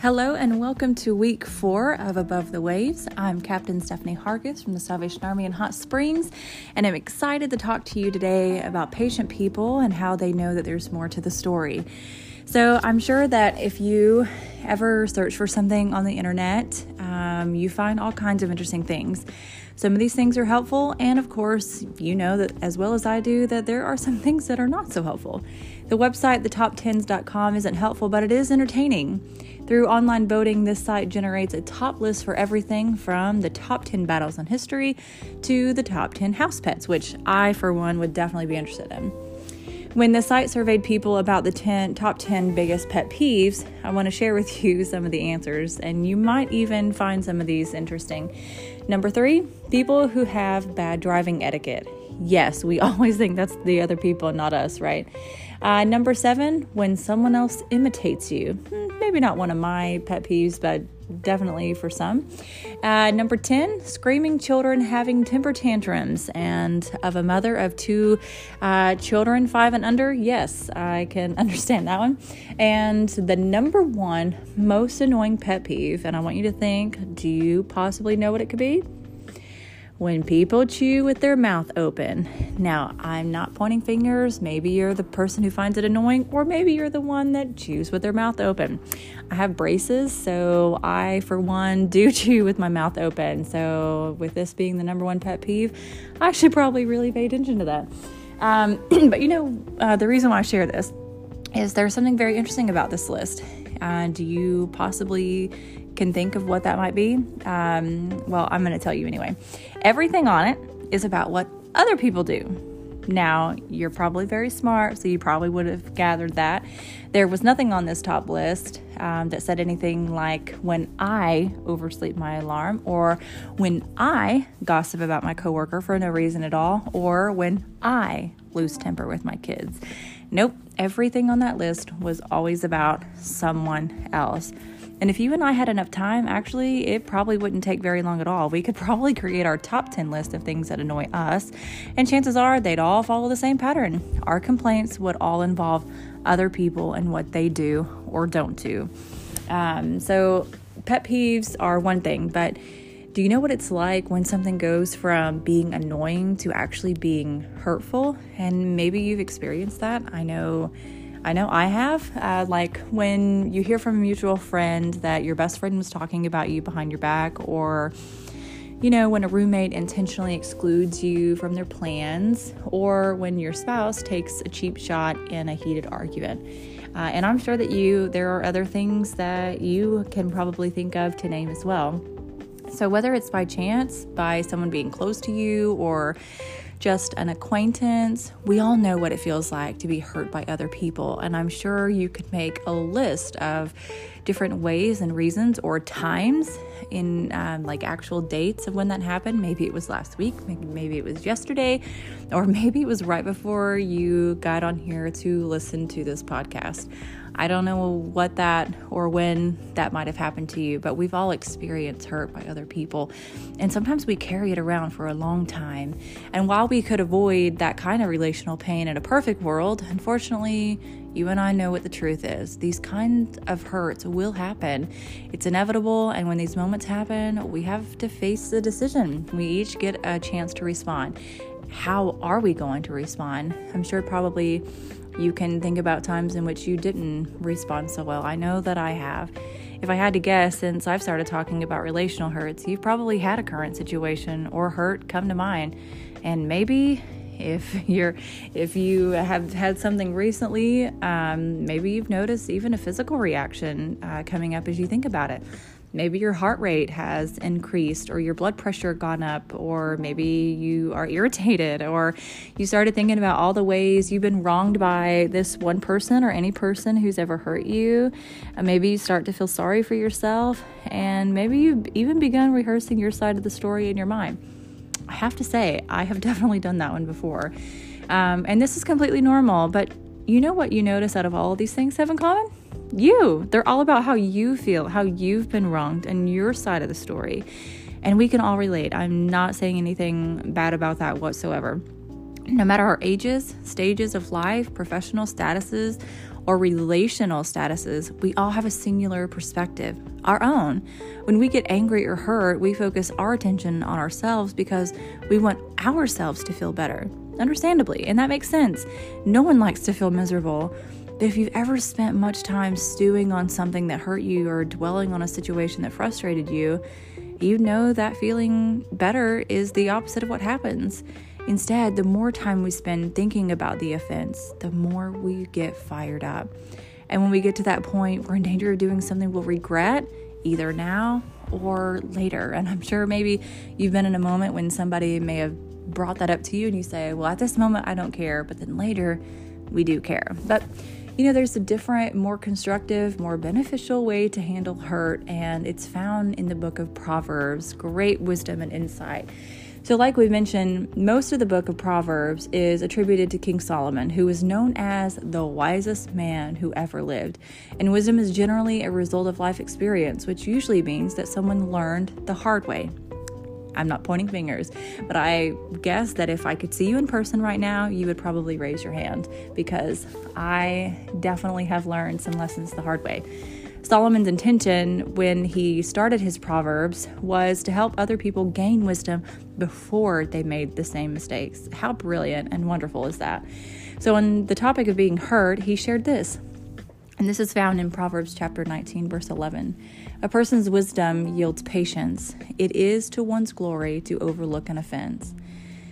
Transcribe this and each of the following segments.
Hello and welcome to week four of Above the Waves. I'm Captain Stephanie Hargis from the Salvation Army in Hot Springs, and I'm excited to talk to you today about patient people and how they know that there's more to the story. So, I'm sure that if you ever search for something on the internet, um, you find all kinds of interesting things. Some of these things are helpful, and of course, you know that as well as I do that there are some things that are not so helpful. The website, thetoptens.com, isn't helpful, but it is entertaining. Through online voting, this site generates a top list for everything from the top 10 battles in history to the top 10 house pets, which I, for one, would definitely be interested in. When the site surveyed people about the 10, top 10 biggest pet peeves, I want to share with you some of the answers, and you might even find some of these interesting. Number three, people who have bad driving etiquette. Yes, we always think that's the other people, not us, right? Uh, number seven, when someone else imitates you. Hmm, maybe not one of my pet peeves, but definitely for some. Uh, number 10, screaming children having temper tantrums. And of a mother of two uh, children, five and under, yes, I can understand that one. And the number one most annoying pet peeve, and I want you to think do you possibly know what it could be? When people chew with their mouth open. Now, I'm not pointing fingers. Maybe you're the person who finds it annoying, or maybe you're the one that chews with their mouth open. I have braces, so I, for one, do chew with my mouth open. So, with this being the number one pet peeve, I should probably really pay attention to that. Um, but you know, uh, the reason why I share this is there's something very interesting about this list. Uh, do you possibly can think of what that might be, um, well, I'm going to tell you anyway. Everything on it is about what other people do. Now, you're probably very smart, so you probably would have gathered that. There was nothing on this top list um, that said anything like when I oversleep my alarm, or when I gossip about my coworker for no reason at all, or when I lose temper with my kids. Nope, everything on that list was always about someone else. And if you and I had enough time, actually, it probably wouldn't take very long at all. We could probably create our top 10 list of things that annoy us, and chances are they'd all follow the same pattern. Our complaints would all involve other people and what they do or don't do. Um, so, pet peeves are one thing, but do you know what it's like when something goes from being annoying to actually being hurtful? And maybe you've experienced that. I know I know I have. Uh, like when you hear from a mutual friend that your best friend was talking about you behind your back, or you know, when a roommate intentionally excludes you from their plans, or when your spouse takes a cheap shot in a heated argument. Uh, and I'm sure that you, there are other things that you can probably think of to name as well. So, whether it's by chance, by someone being close to you, or just an acquaintance, we all know what it feels like to be hurt by other people. And I'm sure you could make a list of different ways and reasons or times in um, like actual dates of when that happened. Maybe it was last week, maybe, maybe it was yesterday, or maybe it was right before you got on here to listen to this podcast. I don't know what that or when that might have happened to you, but we've all experienced hurt by other people. And sometimes we carry it around for a long time. And while we could avoid that kind of relational pain in a perfect world, unfortunately, you and I know what the truth is. These kinds of hurts will happen. It's inevitable, and when these moments happen, we have to face the decision. We each get a chance to respond. How are we going to respond? I'm sure probably you can think about times in which you didn't respond so well. I know that I have. If I had to guess, since I've started talking about relational hurts, you've probably had a current situation or hurt come to mind. And maybe if you're if you have had something recently um, maybe you've noticed even a physical reaction uh, coming up as you think about it maybe your heart rate has increased or your blood pressure gone up or maybe you are irritated or you started thinking about all the ways you've been wronged by this one person or any person who's ever hurt you. And maybe you start to feel sorry for yourself and maybe you've even begun rehearsing your side of the story in your mind. I have to say i have definitely done that one before. Um, and this is completely normal but you know what you notice out of all of these things have in common you. They're all about how you feel, how you've been wronged, and your side of the story. And we can all relate. I'm not saying anything bad about that whatsoever. No matter our ages, stages of life, professional statuses, or relational statuses, we all have a singular perspective, our own. When we get angry or hurt, we focus our attention on ourselves because we want ourselves to feel better. Understandably, and that makes sense. No one likes to feel miserable. But if you've ever spent much time stewing on something that hurt you or dwelling on a situation that frustrated you, you know that feeling better is the opposite of what happens. Instead, the more time we spend thinking about the offense, the more we get fired up. And when we get to that point, we're in danger of doing something we'll regret either now or later. And I'm sure maybe you've been in a moment when somebody may have brought that up to you and you say, Well, at this moment, I don't care. But then later, we do care. But you know, there's a different, more constructive, more beneficial way to handle hurt, and it's found in the book of Proverbs. Great wisdom and insight. So, like we mentioned, most of the book of Proverbs is attributed to King Solomon, who is known as the wisest man who ever lived. And wisdom is generally a result of life experience, which usually means that someone learned the hard way. I'm not pointing fingers, but I guess that if I could see you in person right now, you would probably raise your hand because I definitely have learned some lessons the hard way. Solomon's intention when he started his Proverbs was to help other people gain wisdom before they made the same mistakes. How brilliant and wonderful is that? So, on the topic of being heard, he shared this. And this is found in Proverbs chapter 19, verse 11. A person's wisdom yields patience. It is to one's glory to overlook an offense.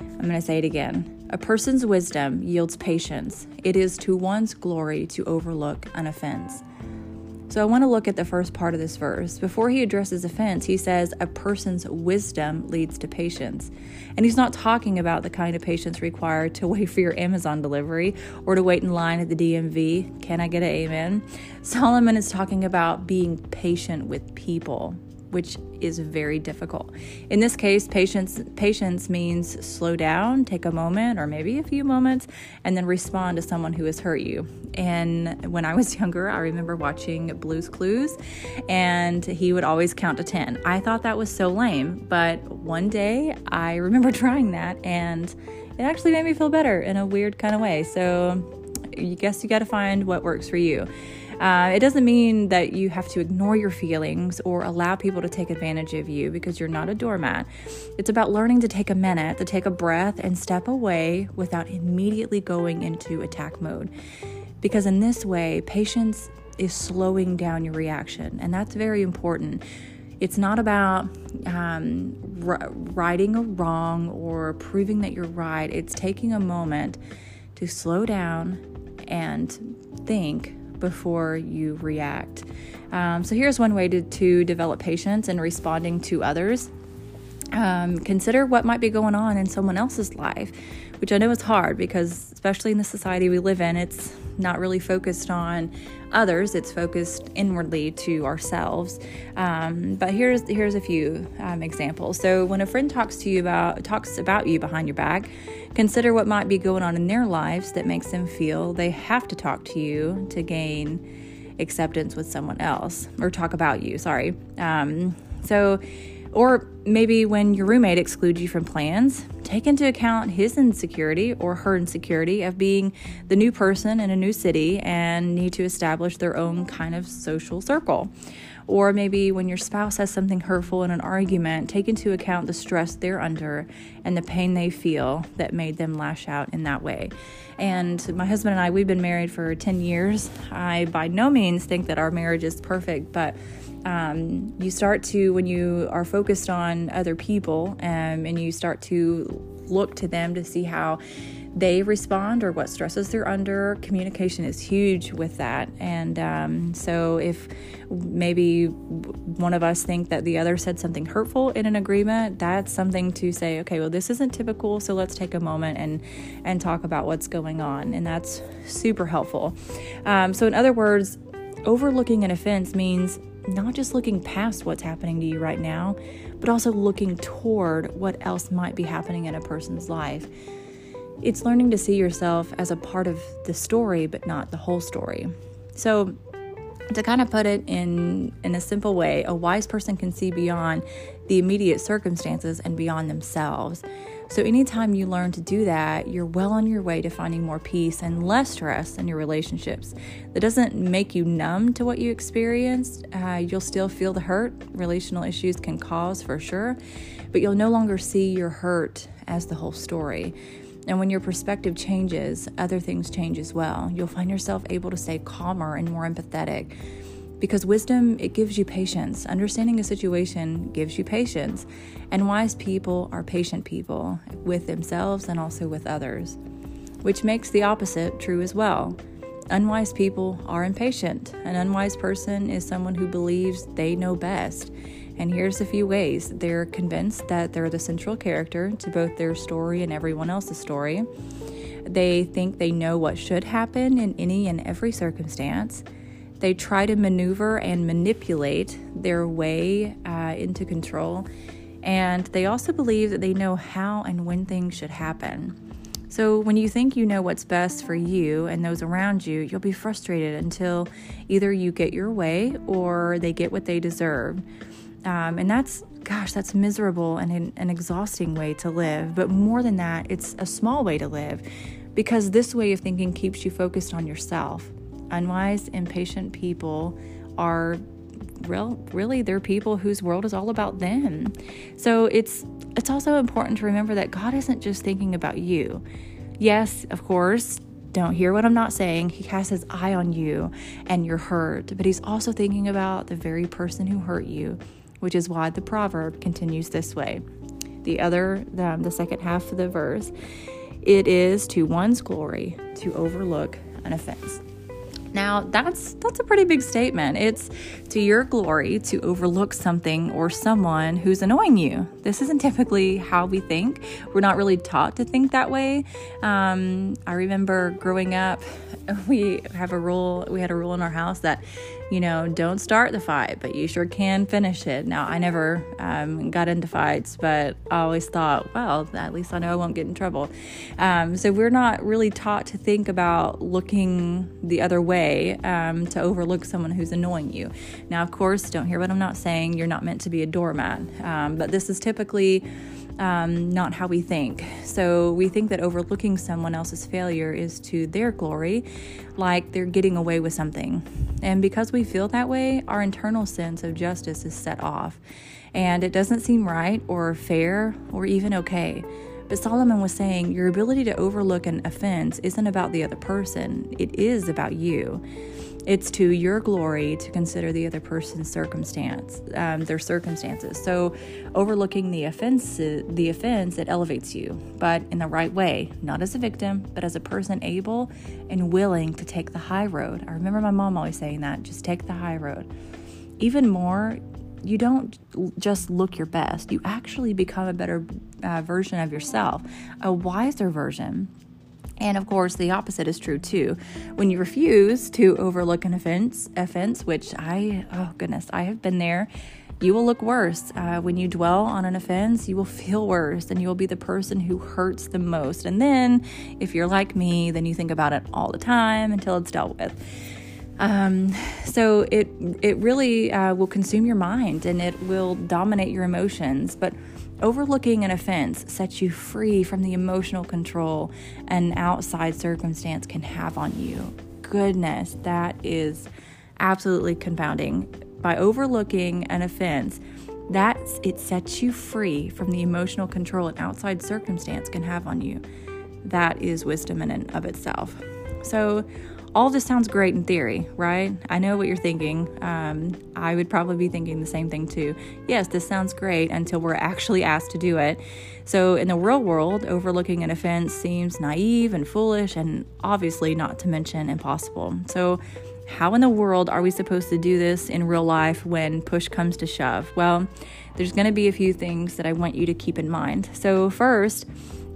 I'm going to say it again. A person's wisdom yields patience. It is to one's glory to overlook an offense. So I want to look at the first part of this verse. Before he addresses offense, he says a person's wisdom leads to patience. And he's not talking about the kind of patience required to wait for your Amazon delivery or to wait in line at the DMV. Can I get an amen? Solomon is talking about being patient with people which is very difficult. In this case, patience patience means slow down, take a moment or maybe a few moments and then respond to someone who has hurt you. And when I was younger, I remember watching Blue's Clues and he would always count to 10. I thought that was so lame, but one day I remember trying that and it actually made me feel better in a weird kind of way. So I guess you got to find what works for you. Uh, it doesn't mean that you have to ignore your feelings or allow people to take advantage of you because you're not a doormat. It's about learning to take a minute, to take a breath, and step away without immediately going into attack mode. Because in this way, patience is slowing down your reaction, and that's very important. It's not about um, righting a wrong or proving that you're right. It's taking a moment to slow down and think before you react. Um, so, here's one way to, to develop patience in responding to others. Um, consider what might be going on in someone else's life, which I know is hard because, especially in the society we live in, it's not really focused on others; it's focused inwardly to ourselves. Um, but here's here's a few um, examples. So, when a friend talks to you about talks about you behind your back, consider what might be going on in their lives that makes them feel they have to talk to you to gain acceptance with someone else or talk about you. Sorry. Um, so or maybe when your roommate excludes you from plans, take into account his insecurity or her insecurity of being the new person in a new city and need to establish their own kind of social circle. Or maybe when your spouse has something hurtful in an argument, take into account the stress they're under and the pain they feel that made them lash out in that way. And my husband and I, we've been married for 10 years. I by no means think that our marriage is perfect, but um, you start to, when you are focused on other people um, and you start to look to them to see how they respond or what stresses they're under, communication is huge with that. And um, so if maybe one of us think that the other said something hurtful in an agreement, that's something to say, okay, well, this isn't typical, so let's take a moment and and talk about what's going on, and that's super helpful. Um, so, in other words, overlooking an offense means not just looking past what's happening to you right now, but also looking toward what else might be happening in a person's life. It's learning to see yourself as a part of the story, but not the whole story. So, to kind of put it in in a simple way, a wise person can see beyond the immediate circumstances and beyond themselves. So, anytime you learn to do that, you're well on your way to finding more peace and less stress in your relationships. That doesn't make you numb to what you experienced. Uh, you'll still feel the hurt relational issues can cause for sure, but you'll no longer see your hurt as the whole story. And when your perspective changes, other things change as well. You'll find yourself able to stay calmer and more empathetic. Because wisdom it gives you patience. Understanding a situation gives you patience. And wise people are patient people with themselves and also with others which makes the opposite true as well. Unwise people are impatient. An unwise person is someone who believes they know best and here's a few ways they're convinced that they're the central character to both their story and everyone else's story they think they know what should happen in any and every circumstance they try to maneuver and manipulate their way uh, into control. And they also believe that they know how and when things should happen. So, when you think you know what's best for you and those around you, you'll be frustrated until either you get your way or they get what they deserve. Um, and that's, gosh, that's miserable and an, an exhausting way to live. But more than that, it's a small way to live because this way of thinking keeps you focused on yourself. Unwise, impatient people are real really they're people whose world is all about them. So it's it's also important to remember that God isn't just thinking about you. Yes, of course, don't hear what I'm not saying. He has his eye on you and your hurt, but he's also thinking about the very person who hurt you, which is why the proverb continues this way. The other, the, the second half of the verse, it is to one's glory to overlook an offense. Now, that's that's a pretty big statement. It's to your glory to overlook something or someone who's annoying you. This isn't typically how we think. We're not really taught to think that way. Um, I remember growing up, we have a rule. We had a rule in our house that you know, don't start the fight, but you sure can finish it. Now, I never um, got into fights, but I always thought, well, at least I know I won't get in trouble. Um, so we're not really taught to think about looking the other way um, to overlook someone who's annoying you. Now, of course, don't hear what I'm not saying. You're not meant to be a doormat, um, but this is typically um, not how we think. So we think that overlooking someone else's failure is to their glory, like they're getting away with something. And because we feel that way, our internal sense of justice is set off. And it doesn't seem right or fair or even okay. But Solomon was saying your ability to overlook an offense isn't about the other person, it is about you. It's to your glory to consider the other person's circumstance, um, their circumstances. So, overlooking the offense, the offense, it elevates you, but in the right way, not as a victim, but as a person able and willing to take the high road. I remember my mom always saying that: just take the high road. Even more, you don't just look your best; you actually become a better uh, version of yourself, a wiser version and of course, the opposite is true too. When you refuse to overlook an offense, offense, which I, oh goodness, I have been there, you will look worse. Uh, when you dwell on an offense, you will feel worse and you will be the person who hurts the most. And then, if you're like me, then you think about it all the time until it's dealt with. Um, so it it really uh, will consume your mind and it will dominate your emotions. But Overlooking an offense sets you free from the emotional control an outside circumstance can have on you. Goodness, that is absolutely confounding. By overlooking an offense, that it sets you free from the emotional control an outside circumstance can have on you. That is wisdom in and of itself. So, all this sounds great in theory, right? I know what you're thinking. Um, I would probably be thinking the same thing too. Yes, this sounds great until we're actually asked to do it. So, in the real world, overlooking an offense seems naive and foolish, and obviously not to mention impossible. So, how in the world are we supposed to do this in real life when push comes to shove? Well, there's going to be a few things that I want you to keep in mind. So, first,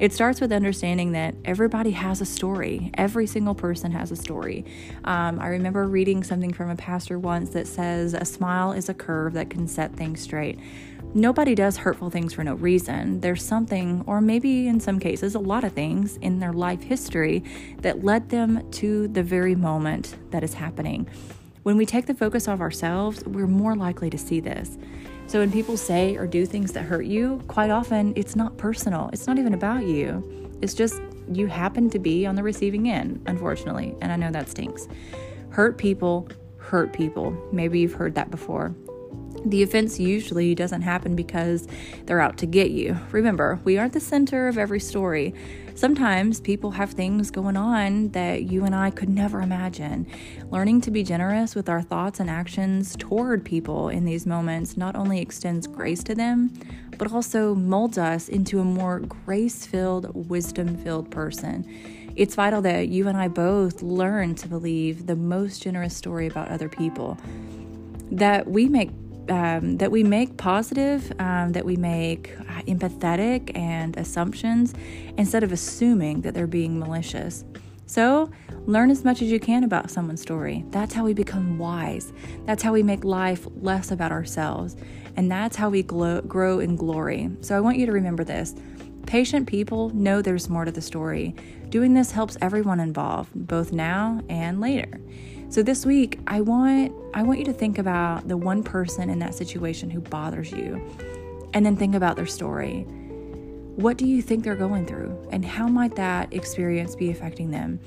it starts with understanding that everybody has a story. Every single person has a story. Um, I remember reading something from a pastor once that says, A smile is a curve that can set things straight. Nobody does hurtful things for no reason. There's something, or maybe in some cases, a lot of things in their life history that led them to the very moment that is happening. When we take the focus off ourselves, we're more likely to see this. So when people say or do things that hurt you, quite often it's not personal. It's not even about you. It's just you happen to be on the receiving end, unfortunately. And I know that stinks. Hurt people hurt people. Maybe you've heard that before. The offense usually doesn't happen because they're out to get you. Remember, we aren't the center of every story. Sometimes people have things going on that you and I could never imagine. Learning to be generous with our thoughts and actions toward people in these moments not only extends grace to them, but also molds us into a more grace filled, wisdom filled person. It's vital that you and I both learn to believe the most generous story about other people. That we make um, that we make positive, um, that we make uh, empathetic and assumptions instead of assuming that they're being malicious. So, learn as much as you can about someone's story. That's how we become wise. That's how we make life less about ourselves. And that's how we glow, grow in glory. So, I want you to remember this. Patient people know there's more to the story. Doing this helps everyone involved, both now and later. So this week, I want I want you to think about the one person in that situation who bothers you and then think about their story. What do you think they're going through and how might that experience be affecting them?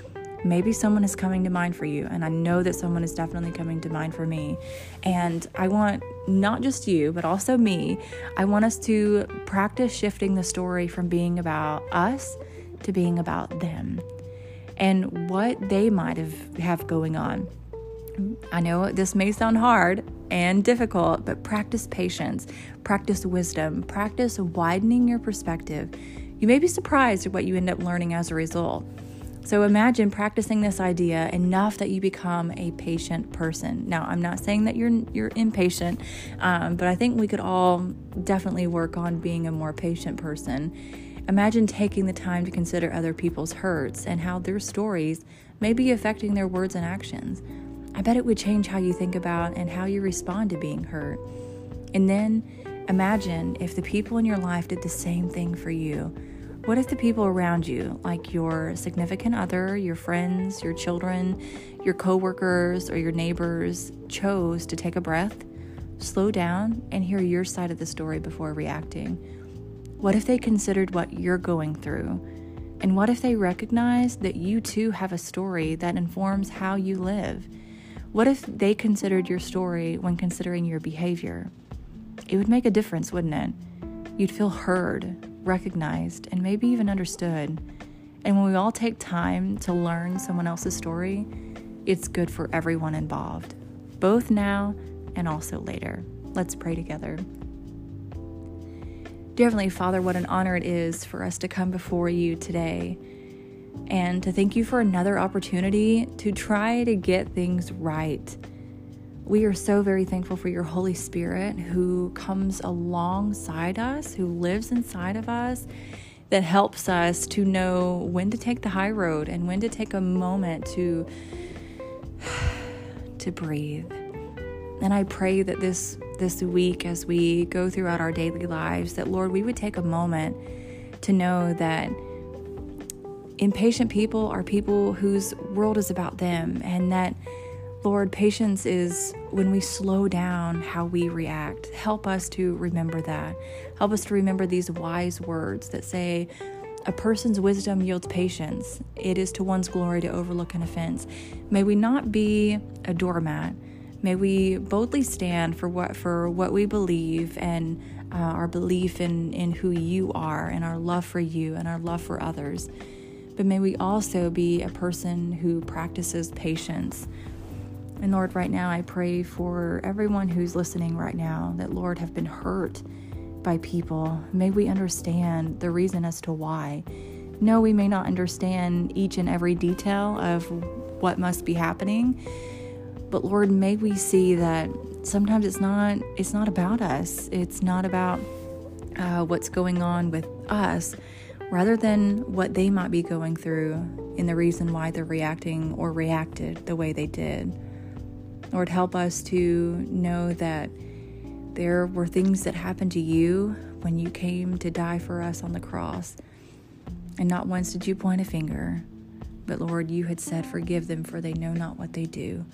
Maybe someone is coming to mind for you, and I know that someone is definitely coming to mind for me. And I want not just you, but also me, I want us to practice shifting the story from being about us to being about them and what they might have, have going on. I know this may sound hard and difficult, but practice patience, practice wisdom, practice widening your perspective. You may be surprised at what you end up learning as a result. So imagine practicing this idea enough that you become a patient person. Now, I'm not saying that you're you're impatient, um, but I think we could all definitely work on being a more patient person. Imagine taking the time to consider other people's hurts and how their stories may be affecting their words and actions. I bet it would change how you think about and how you respond to being hurt. And then imagine if the people in your life did the same thing for you. What if the people around you, like your significant other, your friends, your children, your coworkers, or your neighbors, chose to take a breath, slow down, and hear your side of the story before reacting? What if they considered what you're going through? And what if they recognized that you too have a story that informs how you live? What if they considered your story when considering your behavior? It would make a difference, wouldn't it? You'd feel heard, recognized, and maybe even understood. And when we all take time to learn someone else's story, it's good for everyone involved, both now and also later. Let's pray together. Dear Heavenly Father, what an honor it is for us to come before you today and to thank you for another opportunity to try to get things right. We are so very thankful for your Holy Spirit who comes alongside us, who lives inside of us, that helps us to know when to take the high road and when to take a moment to to breathe. And I pray that this this week as we go throughout our daily lives that Lord, we would take a moment to know that impatient people are people whose world is about them and that Lord, patience is when we slow down how we react. Help us to remember that. Help us to remember these wise words that say, a person's wisdom yields patience. It is to one's glory to overlook an offense. May we not be a doormat, May we boldly stand for what for what we believe and uh, our belief in in who you are and our love for you and our love for others. But may we also be a person who practices patience. And Lord, right now I pray for everyone who's listening right now that Lord have been hurt by people. May we understand the reason as to why. No, we may not understand each and every detail of what must be happening but Lord, may we see that sometimes it's not it's not about us. It's not about uh, what's going on with us, rather than what they might be going through in the reason why they're reacting or reacted the way they did. Lord, help us to know that there were things that happened to you when you came to die for us on the cross. And not once did you point a finger, but Lord, you had said, Forgive them, for they know not what they do.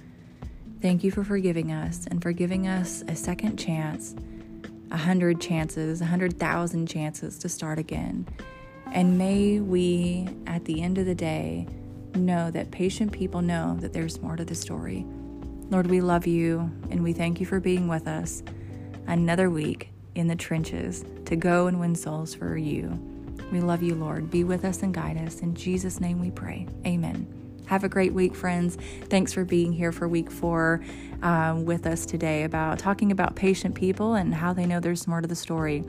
Thank you for forgiving us and for giving us a second chance, a hundred chances, a hundred thousand chances to start again. And may we, at the end of the day, know that patient people know that there's more to the story. Lord, we love you and we thank you for being with us another week in the trenches to go and win souls for you. We love you, Lord. Be with us and guide us. In Jesus' name we pray. Amen. Have a great week, friends. Thanks for being here for week four um, with us today about talking about patient people and how they know there's more to the story.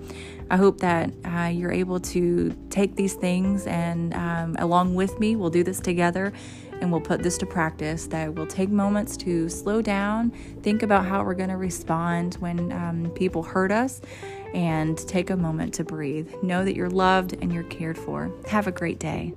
I hope that uh, you're able to take these things and um, along with me, we'll do this together and we'll put this to practice that we'll take moments to slow down, think about how we're going to respond when um, people hurt us, and take a moment to breathe. Know that you're loved and you're cared for. Have a great day.